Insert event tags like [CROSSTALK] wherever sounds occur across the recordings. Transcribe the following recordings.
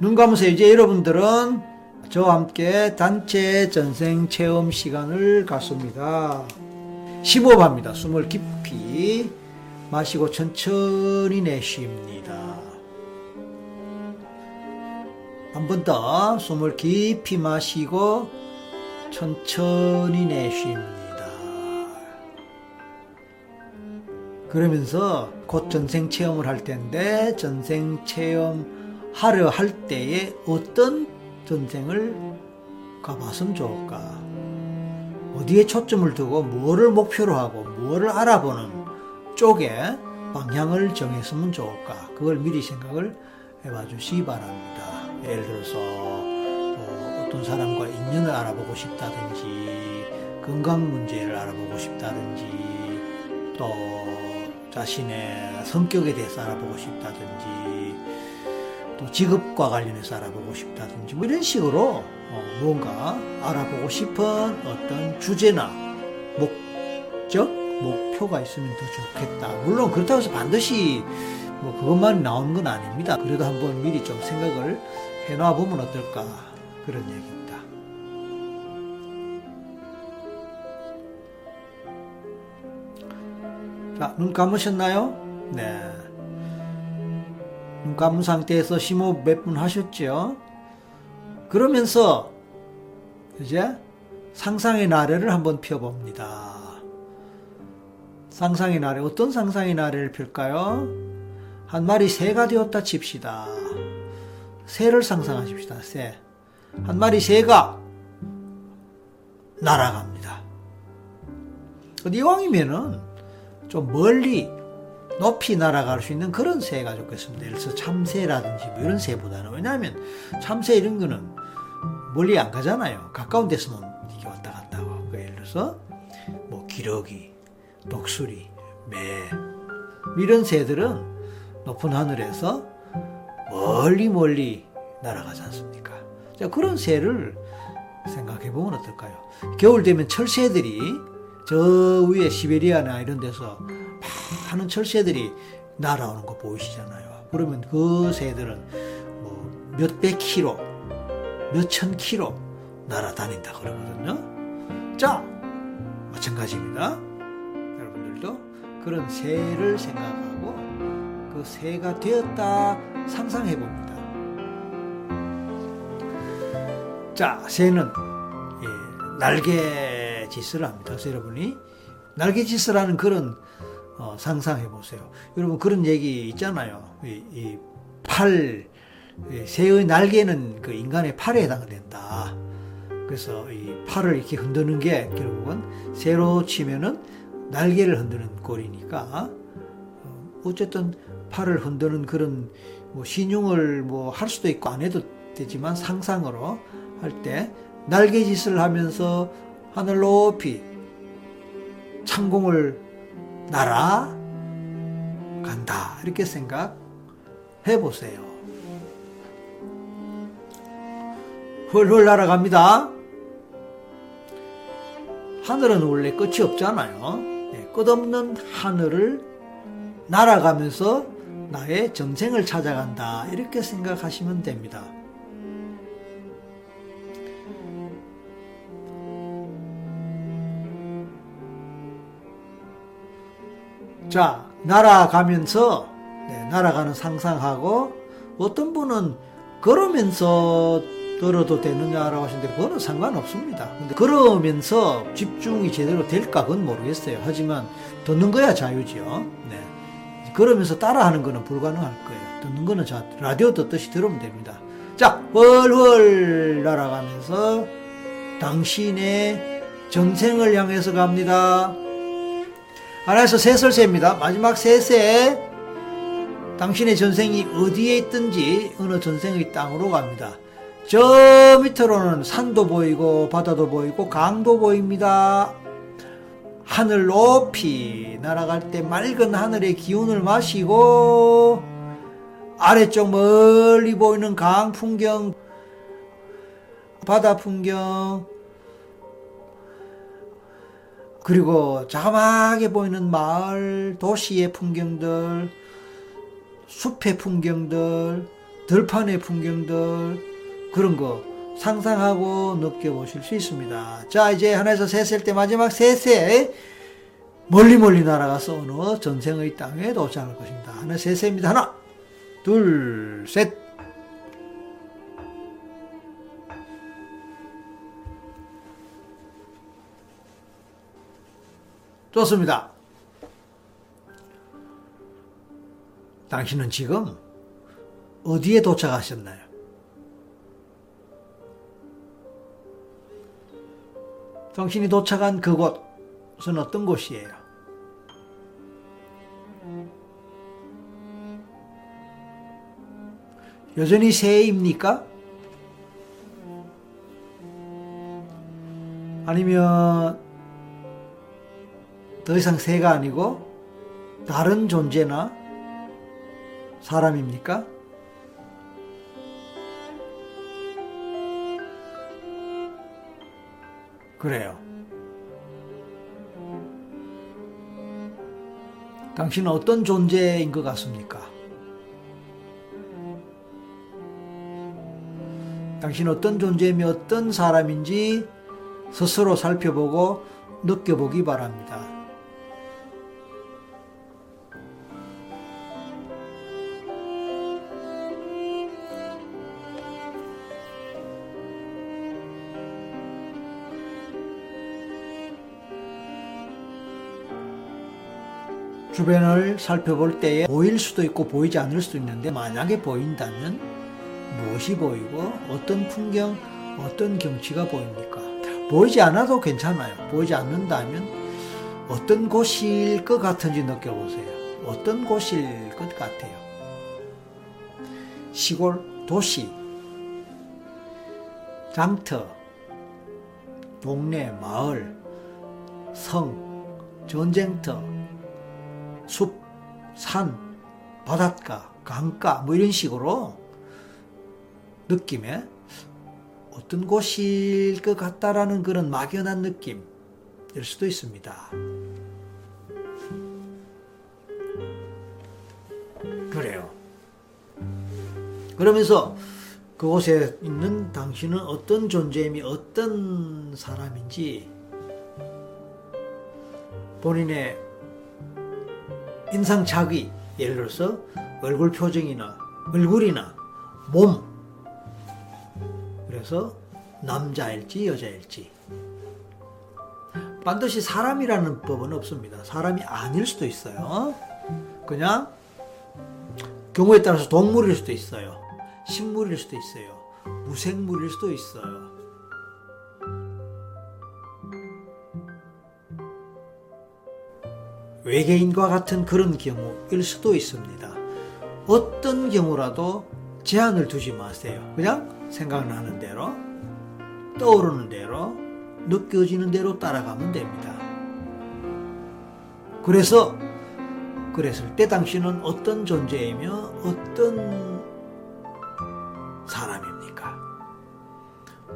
눈 감으세요. 이제 여러분들은 저와 함께 단체 전생 체험 시간을 갖습니다. 심호흡합니다. 숨을 깊이 마시고 천천히 내쉽니다. 한 번 더 숨을 깊이 마시고 천천히 내쉽니다. 그러면서 곧 전생 체험을 할 텐데 전생 체험 하려 할 때에 어떤 전생을 가봤으면 좋을까? 어디에 초점을 두고 뭐를 목표로 하고 뭐를 알아보는 쪽에 방향을 정했으면 좋을까? 그걸 미리 생각을 해봐 주시기 바랍니다. 예를 들어서 어, 어떤 사람과 인연을 알아보고 싶다든지 건강 문제를 알아보고 싶다든지 또 자신의 성격에 대해서 알아보고 싶다든지 또 직업과 관련해서 알아보고 싶다든지 뭐 이런 식으로 어, 뭔가 알아보고 싶은 어떤 주제나 목적, 목표가 있으면 더 좋겠다. 물론 그렇다고 해서 반드시 뭐 그것만 나오는 건 아닙니다. 그래도 한번 미리 좀 생각을 해놔 보면 어떨까 그런 얘기입니다. 자, 눈 감으셨나요? 네. 눈 감은 상태에서 심호흡 몇 분 하셨죠? 그러면서 이제 상상의 나래를 한번 펴봅니다. 상상의 나래 어떤 상상의 나래를 펼까요? 한 마리 새가 되었다 칩시다. 새를 상상하십시다. 새. 한 마리 새가 날아갑니다. 이왕이면은 좀 멀리 높이 날아갈 수 있는 그런 새가 좋겠습니다. 예를 들어서 참새라든지 뭐 이런 새보다는 왜냐하면 참새 이런 거는 멀리 안 가잖아요. 가까운 데서만 이렇게 왔다 갔다 하고 그러니까 예를 들어서 뭐 기러기, 독수리, 매 이런 새들은 높은 하늘에서 멀리 멀리 날아가지 않습니까? 자, 그런 새를 생각해 보면 어떨까요? 겨울 되면 철새들이 저 위에 시베리아나 이런 데서 많은 철새들이 날아오는 거 보이시잖아요. 그러면 그 새들은 뭐 몇백 킬로, 몇천 킬로 날아다닌다 그러거든요. 자, 마찬가지입니다. 여러분들도 그런 새를 생각하고 그 새가 되었다 상상해 봅니다. 자, 새는 예, 날개 짓을 합니다. 여러분이 날개 짓을 하는 그런 어, 상상해 보세요. 여러분 그런 얘기 있잖아요. 이, 이 팔, 이 새의 날개는 그 인간의 팔에 해당된다. 그래서 이 팔을 이렇게 흔드는 게 결국은 새로 치면은 날개를 흔드는 꼴이니까 어, 어쨌든 팔을 흔드는 그런 뭐 신용을 뭐 할 수도 있고 안 해도 되지만 상상으로 할 때 날개짓을 하면서 하늘 높이 창공을 날아 간다 이렇게 생각해 보세요. 훌훌 날아갑니다. 하늘은 원래 끝이 없잖아요. 네, 끝없는 하늘을 날아가면서 나의 전생을 찾아간다. 이렇게 생각하시면 됩니다. 자, 날아가면서, 네, 날아가는 상상하고, 어떤 분은 걸으면서 들어도 되느냐라고 하시는데, 그거는 상관없습니다. 근데 걸으면서 집중이 제대로 될까, 그건 모르겠어요. 하지만, 듣는 거야 자유지요. 네. 걸으면서 따라하는 거는 불가능할 거예요. 듣는 거는 자, 라디오 듣듯이 들으면 됩니다. 자, 훨훨 날아가면서 당신의 전생을 향해서 갑니다. 하나에서 세설세입니다. 마지막 세세. 당신의 전생이 어디에 있든지 어느 전생의 땅으로 갑니다. 저 밑으로는 산도 보이고 바다도 보이고 강도 보입니다. 하늘 높이 날아갈 때 맑은 하늘의 기운을 마시고 아래쪽 멀리 보이는 강 풍경, 바다 풍경, 그리고 자그마하게 보이는 마을, 도시의 풍경들, 숲의 풍경들, 들판의 풍경들 그런 거 상상하고 느껴보실 수 있습니다. 자 이제 하나에서 셋을 때 마지막 셋에 멀리 멀리 날아가서 어느 전생의 땅에 도착할 것입니다. 하나 셋입니다. 하나 둘 셋 좋습니다. 당신은 지금 어디에 도착하셨나요? 당신이 도착한 그곳은 어떤 곳이에요? 여전히 새입니까? 아니면 더 이상 새가 아니고 다른 존재나 사람입니까? 그래요. 당신은 어떤 존재인 것 같습니까? 당신은 어떤 존재이며 어떤 사람인지 스스로 살펴보고 느껴보기 바랍니다. 주변을 살펴볼 때에 보일 수도 있고 보이지 않을 수도 있는데 만약에 보인다면 무엇이 보이고 어떤 풍경, 어떤 경치가 보입니까? 보이지 않아도 괜찮아요. 보이지 않는다면 어떤 곳일 것 같은지 느껴보세요. 어떤 곳일 것 같아요. 시골, 도시, 장터, 동네, 마을, 성, 전쟁터, 숲, 산, 바닷가, 강가 뭐 이런 식으로 느낌에 어떤 곳일 것 같다라는 그런 막연한 느낌일 수도 있습니다. 그래요. 그러면서 그곳에 있는 당신은 어떤 존재임이 어떤 사람인지 본인의 인상착의 예를 들어서 얼굴 표정이나 얼굴이나 몸 그래서 남자일지 여자일지 반드시 사람이라는 법은 없습니다. 사람이 아닐 수도 있어요. 그냥 경우에 따라서 동물일 수도 있어요. 식물일 수도 있어요. 무생물일 수도 있어요. 외계인과 같은 그런 경우일 수도 있습니다. 어떤 경우라도 제한을 두지 마세요. 그냥 생각나는 대로, 떠오르는 대로, 느껴지는 대로 따라가면 됩니다. 그래서, 그랬을 때 당신은 어떤 존재이며 어떤 사람입니까?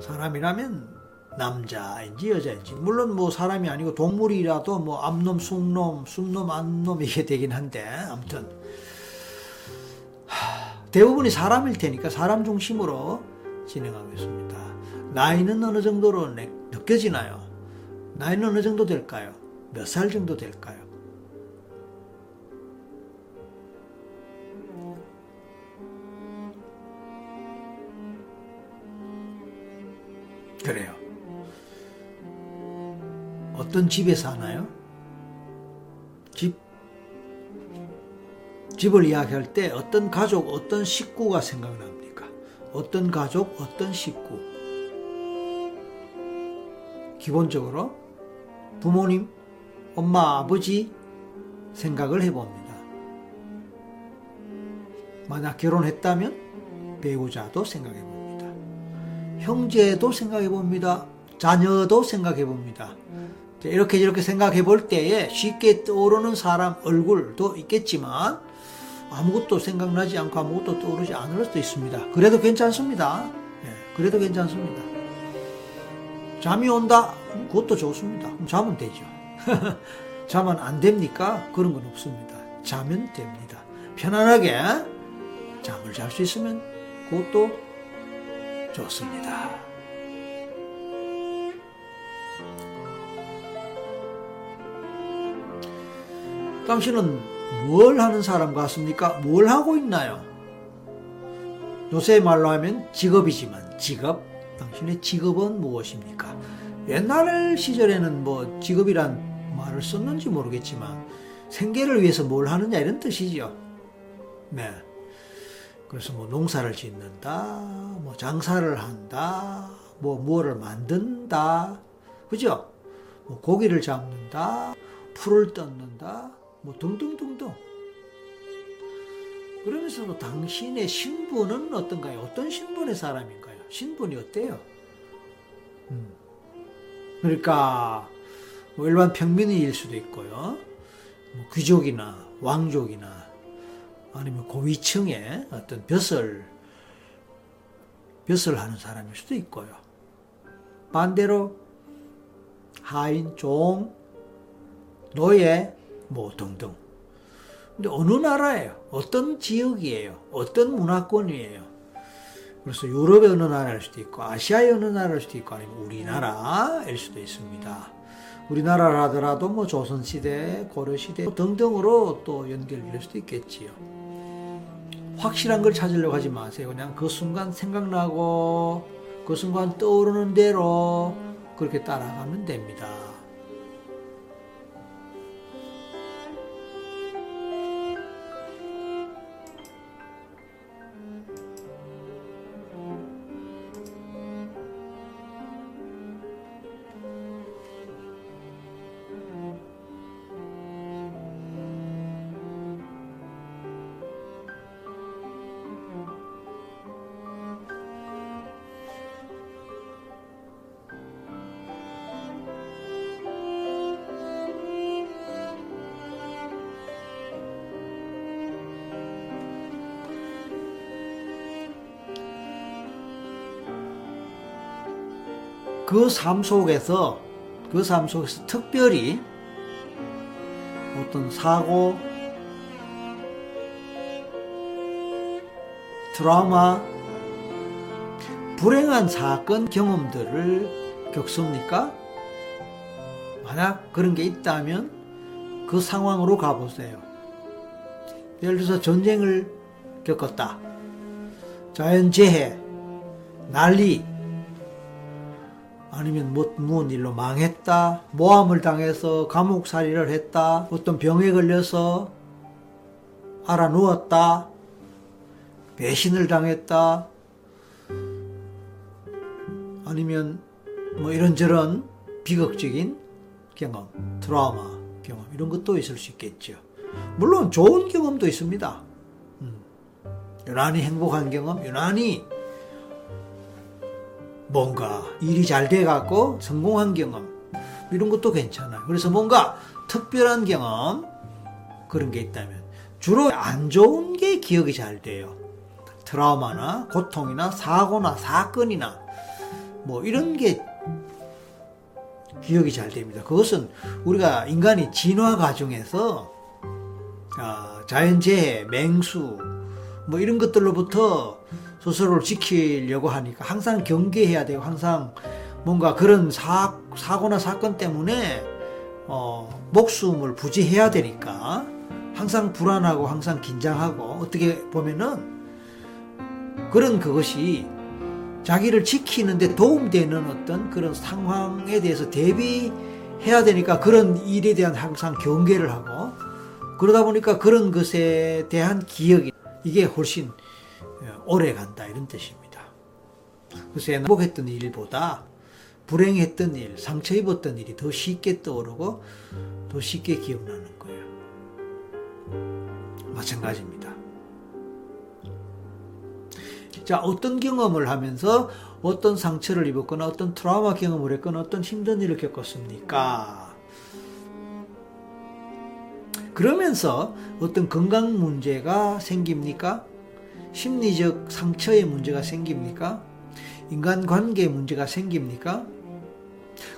사람이라면 남자인지 여자인지 물론 뭐 사람이 아니고 동물이라도 뭐 암놈, 숭놈, 숭놈, 암놈 이게 되긴 한데 아무튼 대부분이 사람일 테니까 사람 중심으로 진행하겠습니다. 나이는 어느 정도로 느껴지나요? 나이는 어느 정도 될까요? 몇 살 정도 될까요? 그래요. 어떤 집에 사나요? 집 집을 이야기할 때 어떤 가족, 어떤 식구가 생각납니까? 어떤 가족, 어떤 식구? 기본적으로 부모님, 엄마, 아버지 생각을 해봅니다. 만약 결혼했다면 배우자도 생각해 봅니다. 형제도 생각해 봅니다. 자녀도 생각해 봅니다. 이렇게 이렇게 생각해 볼 때에 쉽게 떠오르는 사람 얼굴도 있겠지만 아무것도 생각나지 않고 아무것도 떠오르지 않을 수도 있습니다. 그래도 괜찮습니다. 네, 그래도 괜찮습니다. 잠이 온다? 그것도 좋습니다. 자면 되죠. [LAUGHS] 자면 안 됩니까? 그런 건 없습니다. 자면 됩니다. 편안하게 잠을 잘 수 있으면 그것도 좋습니다. 당신은 뭘 하는 사람 같습니까? 뭘 하고 있나요? 요새 말로 하면 직업이지만 직업, 당신의 직업은 무엇입니까? 옛날 시절에는 뭐 직업이란 말을 썼는지 모르겠지만 생계를 위해서 뭘 하느냐 이런 뜻이죠. 네. 그래서 뭐 농사를 짓는다, 뭐 장사를 한다, 뭐 무엇을 만든다, 그죠? 뭐 고기를 잡는다, 풀을 뜯는다, 뭐 등등등등. 그러면서도 당신의 신분은 어떤가요? 어떤 신분의 사람인가요? 신분이 어때요? 음. 그러니까 뭐 일반 평민일 수도 있고요. 뭐 귀족이나 왕족이나 아니면 고위층의 어떤 벼슬 벼슬 하는 사람일 수도 있고요. 반대로 하인, 종, 노예 뭐 등등. 근데 어느 나라예요? 어떤 지역이에요? 어떤 문화권이에요? 그래서 유럽의 어느 나라일 수도 있고 아시아의 어느 나라일 수도 있고 아니면 우리나라일 수도 있습니다. 우리나라 하더라도 뭐 조선시대, 고려시대 등등으로 또 연결될 수도 있겠지요. 확실한 걸 찾으려고 하지 마세요. 그냥 그 순간 생각나고 그 순간 떠오르는 대로 그렇게 따라가면 됩니다. 그 삶 속에서 그 삶 속에서 특별히 어떤 사고, 트라우마, 불행한 사건 경험들을 겪습니까? 만약 그런 게 있다면 그 상황으로 가보세요. 예를 들어서 전쟁을 겪었다. 자연재해, 난리, 아니면 뭐, 무슨 일로 망했다, 모함을 당해서 감옥살이를 했다, 어떤 병에 걸려서 알아 누웠다, 배신을 당했다, 아니면 뭐 이런저런 비극적인 경험, 트라우마 경험, 이런 것도 있을 수 있겠죠. 물론 좋은 경험도 있습니다. 음. 유난히 행복한 경험, 유난히 뭔가 일이 잘 돼갖고 성공한 경험 이런 것도 괜찮아요. 그래서 뭔가 특별한 경험 그런 게 있다면 주로 안 좋은 게 기억이 잘 돼요. 트라우마나 고통이나 사고나 사건이나 뭐 이런 게 기억이 잘 됩니다. 그것은 우리가 인간이 진화 과정에서 아, 자연재해, 맹수 뭐 이런 것들로부터 스스로를 지키려고 하니까 항상 경계해야 되고 항상 뭔가 그런 사, 사고나 사건 때문에 어, 목숨을 부지해야 되니까 항상 불안하고 항상 긴장하고 어떻게 보면은 그런 그것이 자기를 지키는데 도움되는 어떤 그런 상황에 대해서 대비해야 되니까 그런 일에 대한 항상 경계를 하고 그러다 보니까 그런 것에 대한 기억이 이게 훨씬 오래 간다 이런 뜻입니다. 그래서 행복했던 일보다 불행했던 일, 상처 입었던 일이 더 쉽게 떠오르고 더 쉽게 기억나는 거예요. 마찬가지입니다. 자, 어떤 경험을 하면서 어떤 상처를 입었거나 어떤 트라우마 경험을 했거나 어떤 힘든 일을 겪었습니까? 그러면서 어떤 건강 문제가 생깁니까? 심리적 상처의 문제가 생깁니까? 인간 관계의 문제가 생깁니까?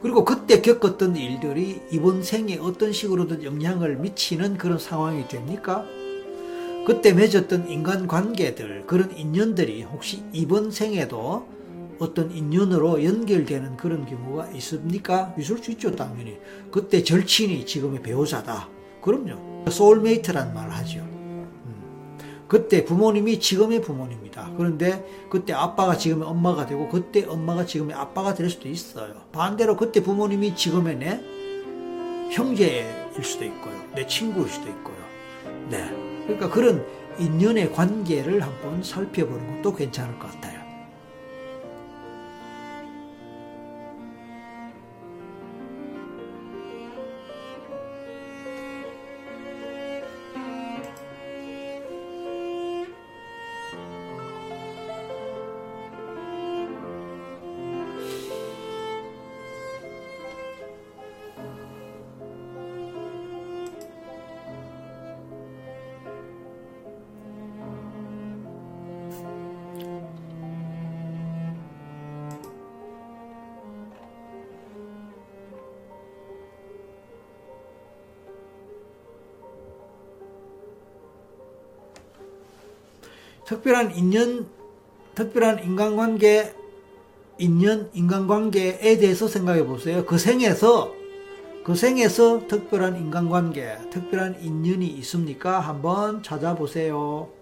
그리고 그때 겪었던 일들이 이번 생에 어떤 식으로든 영향을 미치는 그런 상황이 됩니까? 그때 맺었던 인간 관계들, 그런 인연들이 혹시 이번 생에도 어떤 인연으로 연결되는 그런 경우가 있습니까? 있을 수 있죠, 당연히. 그때 절친이 지금의 배우자다. 그럼요. soulmate란 말을 하죠. 음. 그때 부모님이 지금의 부모님이다. 그런데 그때 아빠가 지금의 엄마가 되고 그때 엄마가 지금의 아빠가 될 수도 있어요. 반대로 그때 부모님이 지금의 내 형제일 수도 있고요. 내 친구일 수도 있고요. 네. 그러니까 그런 인연의 관계를 한번 살펴보는 것도 괜찮을 것 같아요. 특별한 인연, 특별한 인간관계, 인연, 인간관계에 대해서 생각해 보세요. 그 생에서, 그 생에서 특별한 인간관계, 특별한 인연이 있습니까? 한번 찾아보세요.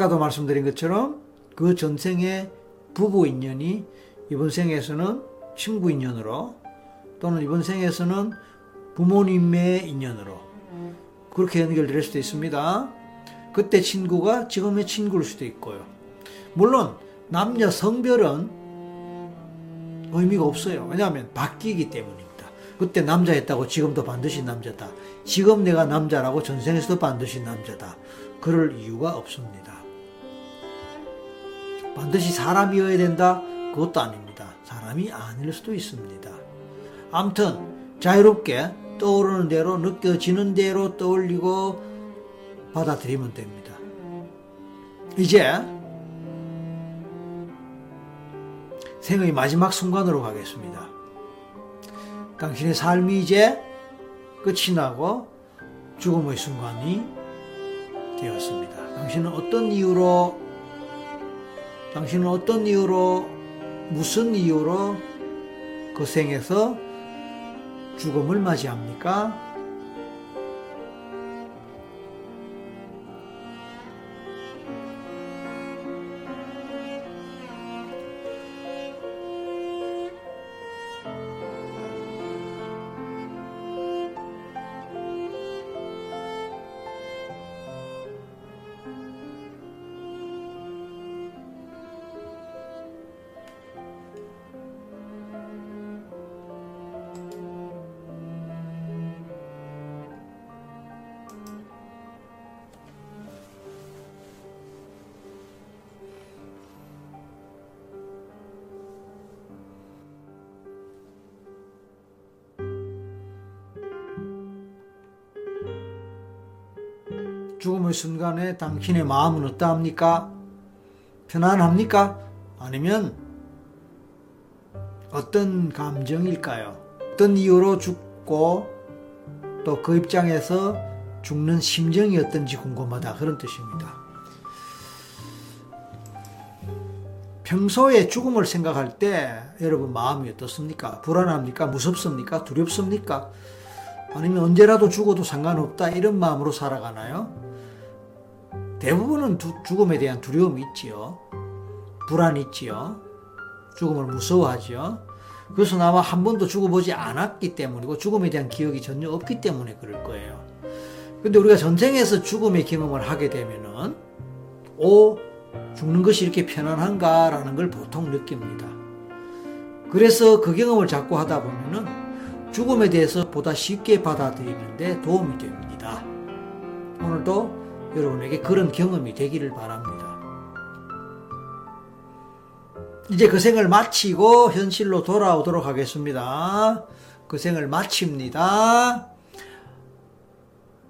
아까도 말씀드린 것처럼 그 전생의 부부 인연이 이번 생에서는 친구 인연으로 또는 이번 생에서는 부모님의 인연으로 그렇게 연결될 수도 있습니다. 그때 친구가 지금의 친구일 수도 있고요. 물론 남녀 성별은 의미가 없어요. 왜냐하면 바뀌기 때문입니다. 그때 남자였다고 지금도 반드시 남자다. 지금 내가 남자라고 전생에서도 반드시 남자다. 그럴 이유가 없습니다. 반드시 사람이어야 된다? 그것도 아닙니다. 사람이 아닐 수도 있습니다. 암튼 자유롭게 떠오르는 대로 느껴지는 대로 떠올리고 받아들이면 됩니다. 이제 생의 마지막 순간으로 가겠습니다. 당신의 삶이 이제 끝이 나고 죽음의 순간이 되었습니다. 당신은 어떤 이유로 당신은 어떤 이유로 무슨 이유로 그 생에서 죽음을 맞이합니까? 죽음의 순간에 당신의 마음은 어떠합니까? 편안합니까? 아니면 어떤 감정일까요? 어떤 이유로 죽고 또 그 입장에서 죽는 심정이 어떤지 궁금하다. 그런 뜻입니다. 평소에 죽음을 생각할 때 여러분 마음이 어떻습니까? 불안합니까? 무섭습니까? 두렵습니까? 아니면 언제라도 죽어도 상관없다 이런 마음으로 살아가나요? 대부분은 두, 죽음에 대한 두려움이 있지요. 불안이 있지요. 죽음을 무서워하지요. 그것은 아마 한 번도 죽어보지 않았기 때문이고 죽음에 대한 기억이 전혀 없기 때문에 그럴 거예요. 근데 우리가 전생에서 죽음의 경험을 하게 되면은 오 죽는 것이 이렇게 편안한가라는 걸 보통 느낍니다. 그래서 그 경험을 자꾸 하다 보면은 죽음에 대해서 보다 쉽게 받아들이는데 도움이 됩니다. 오늘도 여러분에게 그런 경험이 되기를 바랍니다. 이제 그 생을 마치고 현실로 돌아오도록 하겠습니다. 그 생을 마칩니다.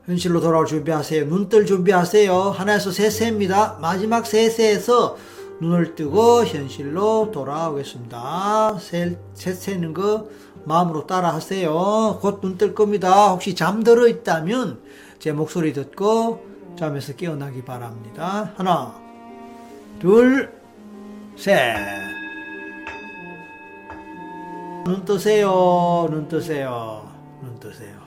현실로 돌아올 준비하세요. 눈뜰 준비하세요. 하나에서 세세입니다. 마지막 세세에서 눈을 뜨고 현실로 돌아오겠습니다. 세, 세세는 거 마음으로 따라 하세요. 곧 눈 뜰 겁니다. 혹시 잠들어 있다면 제 목소리 듣고 잠에서 깨어나기 바랍니다. 하나, 둘, 셋. 눈 뜨세요. 눈 뜨세요. 눈 뜨세요.